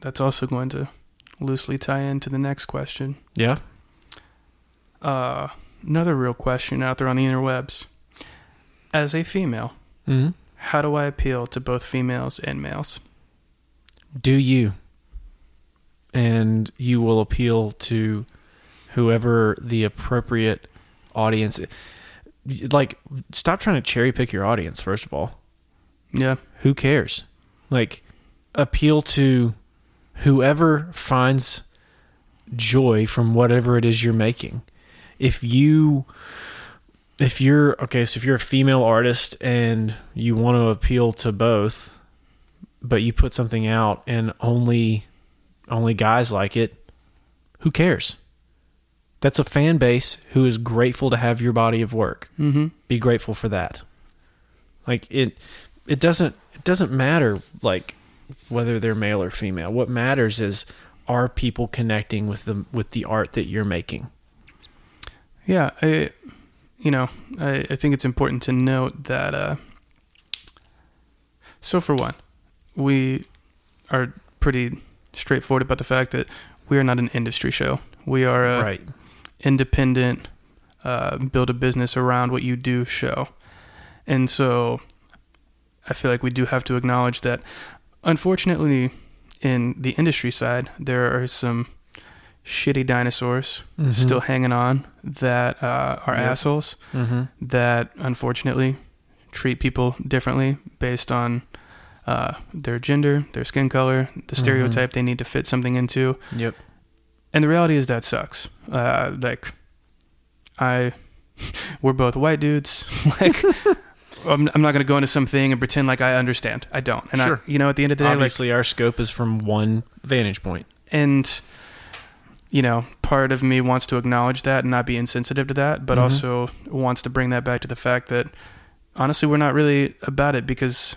that's also going to loosely tie into the next question. Yeah. Uh, another real question out there on the interwebs. As a female, hmm how do I appeal to both females and males? Do you. And you will appeal to whoever the appropriate audience like stop trying to cherry pick your audience first of all. Yeah. Who cares? Like appeal to whoever finds joy from whatever it is you're making. If you if you're okay, so if you're a female artist and you want to appeal to both, but you put something out and only only guys like it, who cares? That's a fan base who is grateful to have your body of work Mm-hmm. be grateful for that like it it doesn't it doesn't matter like whether they're male or female what matters is are people connecting with the with the art that you're making Yeah, I, you know, I, I think it's important to note that. Uh, so for one, we are pretty straightforward about the fact that we are not an industry show. We are a right independent, uh, build a business around what you do show, and so I feel like we do have to acknowledge that. Unfortunately, in the industry side, there are some shitty dinosaurs Mm-hmm. still hanging on that uh, are Yep. assholes mm-hmm. that unfortunately treat people differently based on uh, their gender, their skin color, the stereotype they need to fit something into. yep And the reality is that sucks. Uh, like, I, <laughs> we're both white dudes. <laughs> like, <laughs> I'm, I'm not going to go into something and pretend like I understand. I don't. And Sure. I, you know, at the end of the day, like, obviously our scope is from one vantage point. and you know part of me wants to acknowledge that and not be insensitive to that but Mhm. also wants to bring that back to the fact that honestly we're not really about it because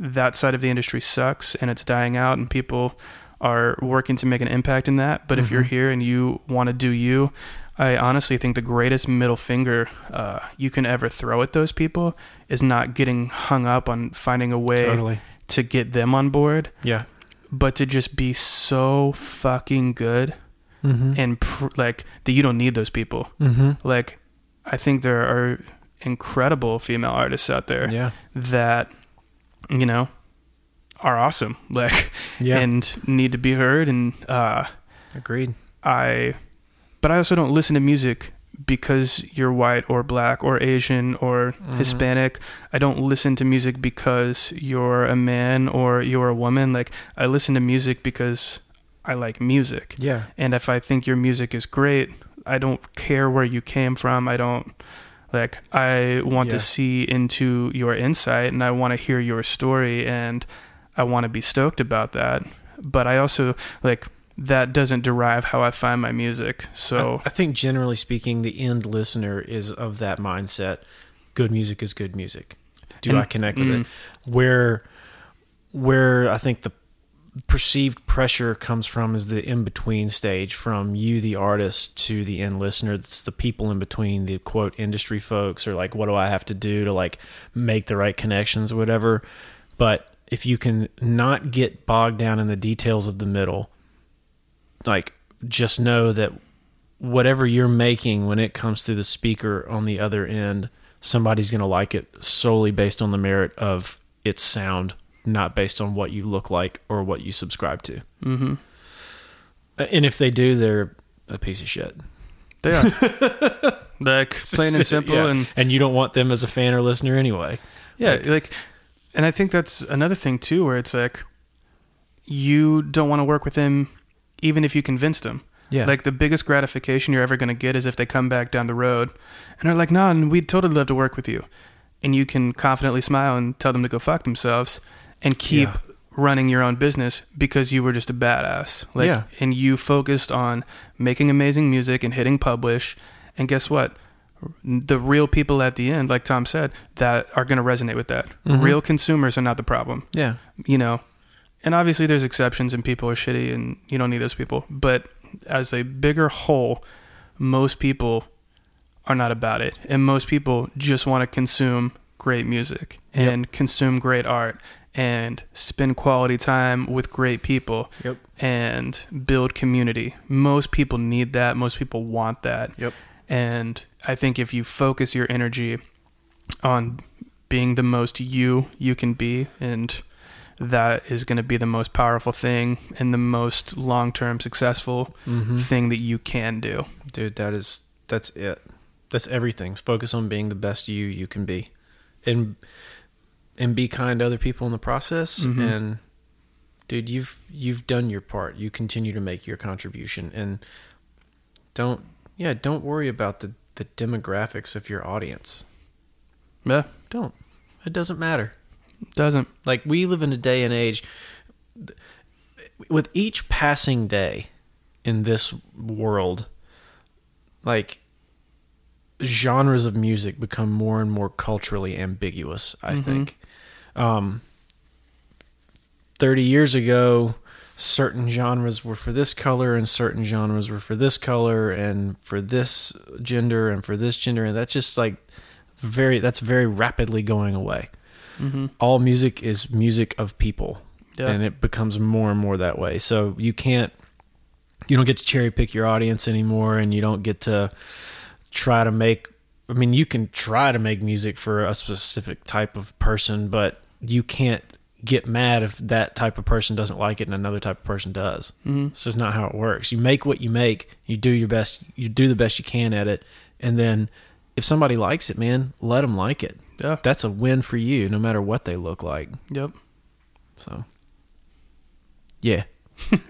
that side of the industry sucks and it's dying out and people are working to make an impact in that but if you're Mhm. here and you want to do you i honestly think the greatest middle finger uh, you can ever throw at those people is not getting hung up on finding a way totally to get them on board yeah but to just be so fucking good mm-hmm. and pr- like that you don't need those people mm-hmm. like i think there are incredible female artists out there yeah that you know are awesome. <laughs> Like yeah. and need to be heard. And uh agreed. I but i also don't listen to music because you're white or black or asian or Mhm. hispanic. I don't listen to music because you're a man or you're a woman. Like i listen to music because i like music. Yeah. And if I think your music is great, I don't care where you came from. I don't like I want Yeah. to see into your insight and I want to hear your story and I want to be stoked about that. But I also like that doesn't derive how I find my music. So I, I think generally speaking the end listener is of that mindset good music is good music do And- I connect with mm. it? Where where I think the perceived pressure comes from is the in between stage from you the artist to the end listener. It's the people in between the quote industry folks or like what do i have to do to like make the right connections or whatever. But if you can not get bogged down in the details of the middle like just know that whatever you're making when it comes through the speaker on the other end somebody's going to like it solely based on the merit of its sound not based on what you look like or what you subscribe to Mm-hmm. and if they do they're a piece of shit They are. <laughs> like <laughs> plain and simple Yeah. and and you don't want them as a fan or listener anyway Yeah, like, and I think that's another thing too, where it's like, you don't want to work with them, even if you convinced them. yeah Like the biggest gratification you're ever going to get is if they come back down the road and are like, "No, and we'd totally love to work with you," and you can confidently smile and tell them to go fuck themselves and keep Yeah. running your own business because you were just a badass. Like, Yeah. and you focused on making amazing music and hitting publish. And guess what? The real people at the end, like Tom said, that are going to resonate with that. Mhm. Real consumers are not the problem yeah you know and obviously there's exceptions and people are shitty and you don't need those people but as a bigger whole most people are not about it and most people just want to consume great music and consume great art and spend quality time with great people Yep. and build community. Most people need that. Most people want that. Yep. and i think if you focus your energy on being the most you you can be and that is going to be the most powerful thing and the most long-term successful mm-hmm. thing that you can do. Dude that is that's it. That's everything. Focus on being the best you you can be. And and be kind to other people in the process. Mhm. and dude you've you've done your part. You continue to make your contribution. And don't yeah don't worry about the the demographics of your audience. Yeah. Don't. It doesn't matter. Doesn't. Like we live in a day and age with each passing day in this world like genres of music become more and more culturally ambiguous i Mhm. think um 30 years ago certain genres were for this color and certain genres were for this color and for this gender and for this gender. And that's just like very that's very rapidly going away. Mm-hmm. all music is music of people. Yeah. And it becomes more and more that way. So you can't you don't get to cherry pick your audience anymore and you don't get to try to make i mean you can try to make music for a specific type of person but you can't get mad if that type of person doesn't like it and another type of person does mm-hmm. it's just not how it works you make what you make you do your best you do the best you can at it and then if somebody likes it man let them like it yeah that's a win for you no matter what they look like yep so, yeah.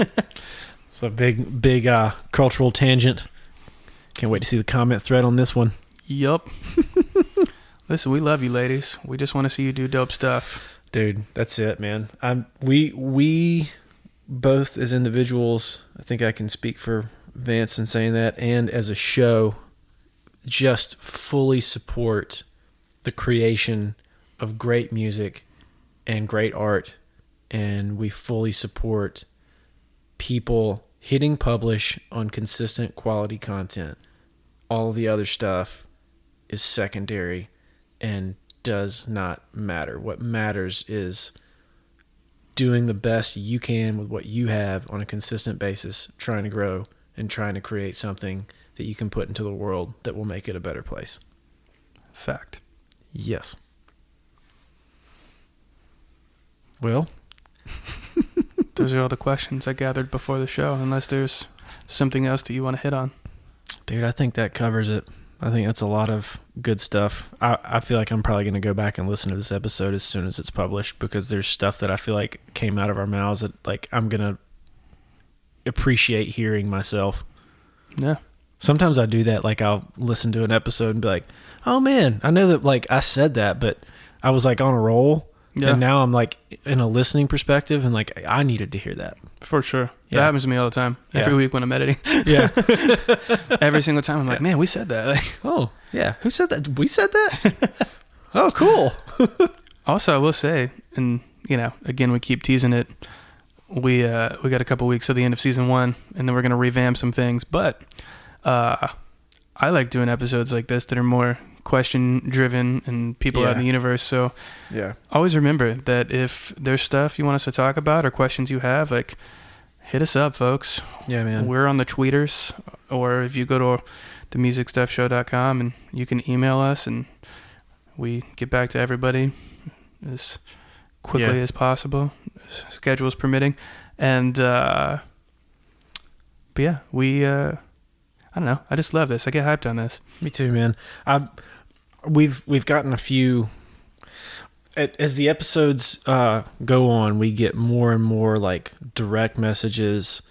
<laughs> so big, big uh, cultural tangent. Can't wait to see the comment thread on this one. Yup. <laughs> Listen, we love you, ladies. We just want to see you do dope stuff. Dude, that's it, man. I'm we we both as individuals, I think I can speak for Vance in saying that, and as a show, just fully support the creation of great music and great art, and we fully support people hitting publish on consistent quality content. All the other stuff is secondary and does not matter. What matters is doing the best you can with what you have on a consistent basis, trying to grow and trying to create something that you can put into the world that will make it a better place. Fact. Yes. Well, <laughs> Those are all the questions I gathered before the show, unless there's something else that you want to hit on. dude, I think that covers it. I think that's a lot of good stuff. I, I feel like I'm probably going to go back and listen to this episode as soon as it's published because there's stuff that I feel like came out of our mouths that like I'm going to appreciate hearing myself. Yeah. Sometimes I do that. Like I'll listen to an episode and be like, "Oh man, I know that like I said that, but I was like on a roll, Yeah. and now I'm like in a listening perspective, and like I needed to hear that." For sure. Yeah. That happens to me all the time. Every week when I'm editing. Yeah. <laughs> Every single time I'm like, man, we said that. <laughs> Like, oh yeah. Who said that? We said that. <laughs> oh cool. Also, I will say, and you know, again, we keep teasing it. We uh, we got a couple weeks to the end of season one, and then we're gonna revamp some things. But uh, I like doing episodes like this that are more question driven and people out in the universe. So Yeah. always remember that if there's stuff you want us to talk about or questions you have, like hit us up, folks. Yeah, man. We're on the tweeters, or if you go to themusicstuffshow.com and you can email us, and we get back to everybody as quickly Yeah. as possible, schedules permitting. And, uh, but yeah, we, uh, I don't know. I just love this. I get hyped on this. Me too, man. I we've we've gotten a few as the episodes uh, go on, we get more and more like direct messages,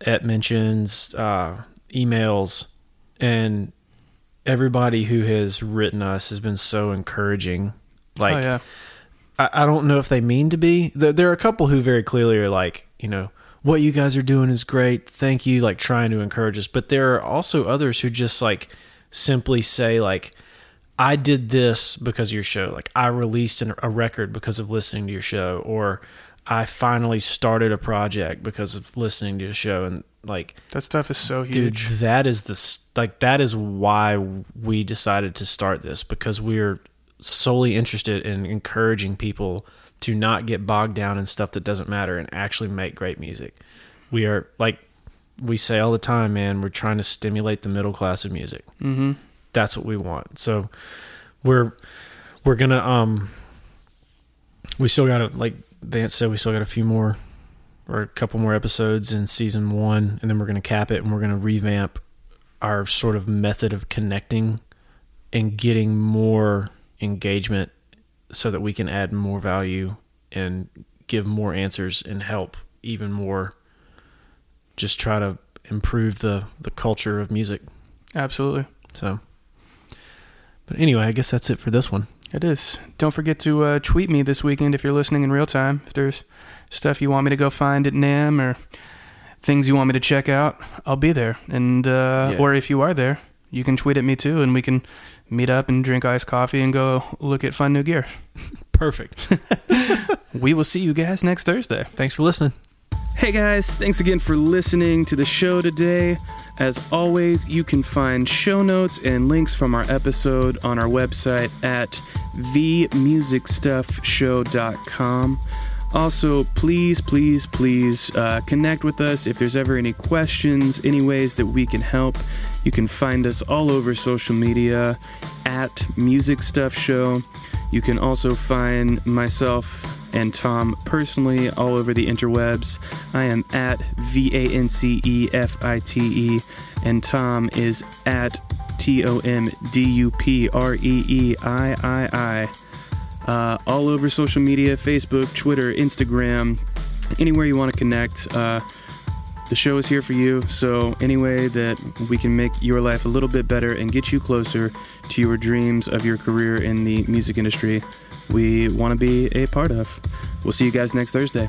at mentions, uh, emails, and everybody who has written us has been so encouraging. Like, oh, yeah. I, I don't know if they mean to be. There, there are a couple who very clearly are like, you know, what you guys are doing is great. Thank you, like trying to encourage us. But there are also others who just like simply say like, I did this because of your show. Like I released an, a record because of listening to your show, or I finally started a project because of listening to your show. And like, That stuff is so dude, huge. that is the like that is why we decided to start this because we're solely interested in encouraging people to not get bogged down in stuff that doesn't matter and actually make great music. We are like we say all the time, man, we're trying to stimulate the middle class of music. Mm-hmm. That's what we want. So we're we're to um we still got to like Vance said we still got a few more or a couple more episodes in season 1 and then we're to cap it and we're to revamp our sort of method of connecting and getting more engagement so that we can add more value and give more answers and help even more just try to improve the the culture of music Absolutely. so but anyway i guess that's it for this one It is. Don't forget to uh, tweet me this weekend if you're listening in real time. If there's stuff you want me to go find at NAMM or things you want me to check out, I'll be there. And uh, Yeah. or if you are there, you can tweet at me too, and we can meet up and drink iced coffee and go look at fun new gear. <laughs> perfect <laughs> We will see you guys next Thursday. thanks for listening Hey guys, thanks again for listening to the show today. As always, you can find show notes and links from our episode on our website at themusicstuffshow.com. Also, please, please, please uh, connect with us if there's ever any questions, any ways that we can help. You can find us all over social media at Music Stuff Show. You can also find myself and Tom personally all over the interwebs. I am at V A N C E F I T E, and Tom is at T O M D U P R E E I I I. Uh, all over social media Facebook, Twitter, Instagram, anywhere you want to connect. Uh, the show is here for you, so any way that we can make your life a little bit better and get you closer to your dreams of your career in the music industry, we want to be a part of. We'll see you guys next Thursday.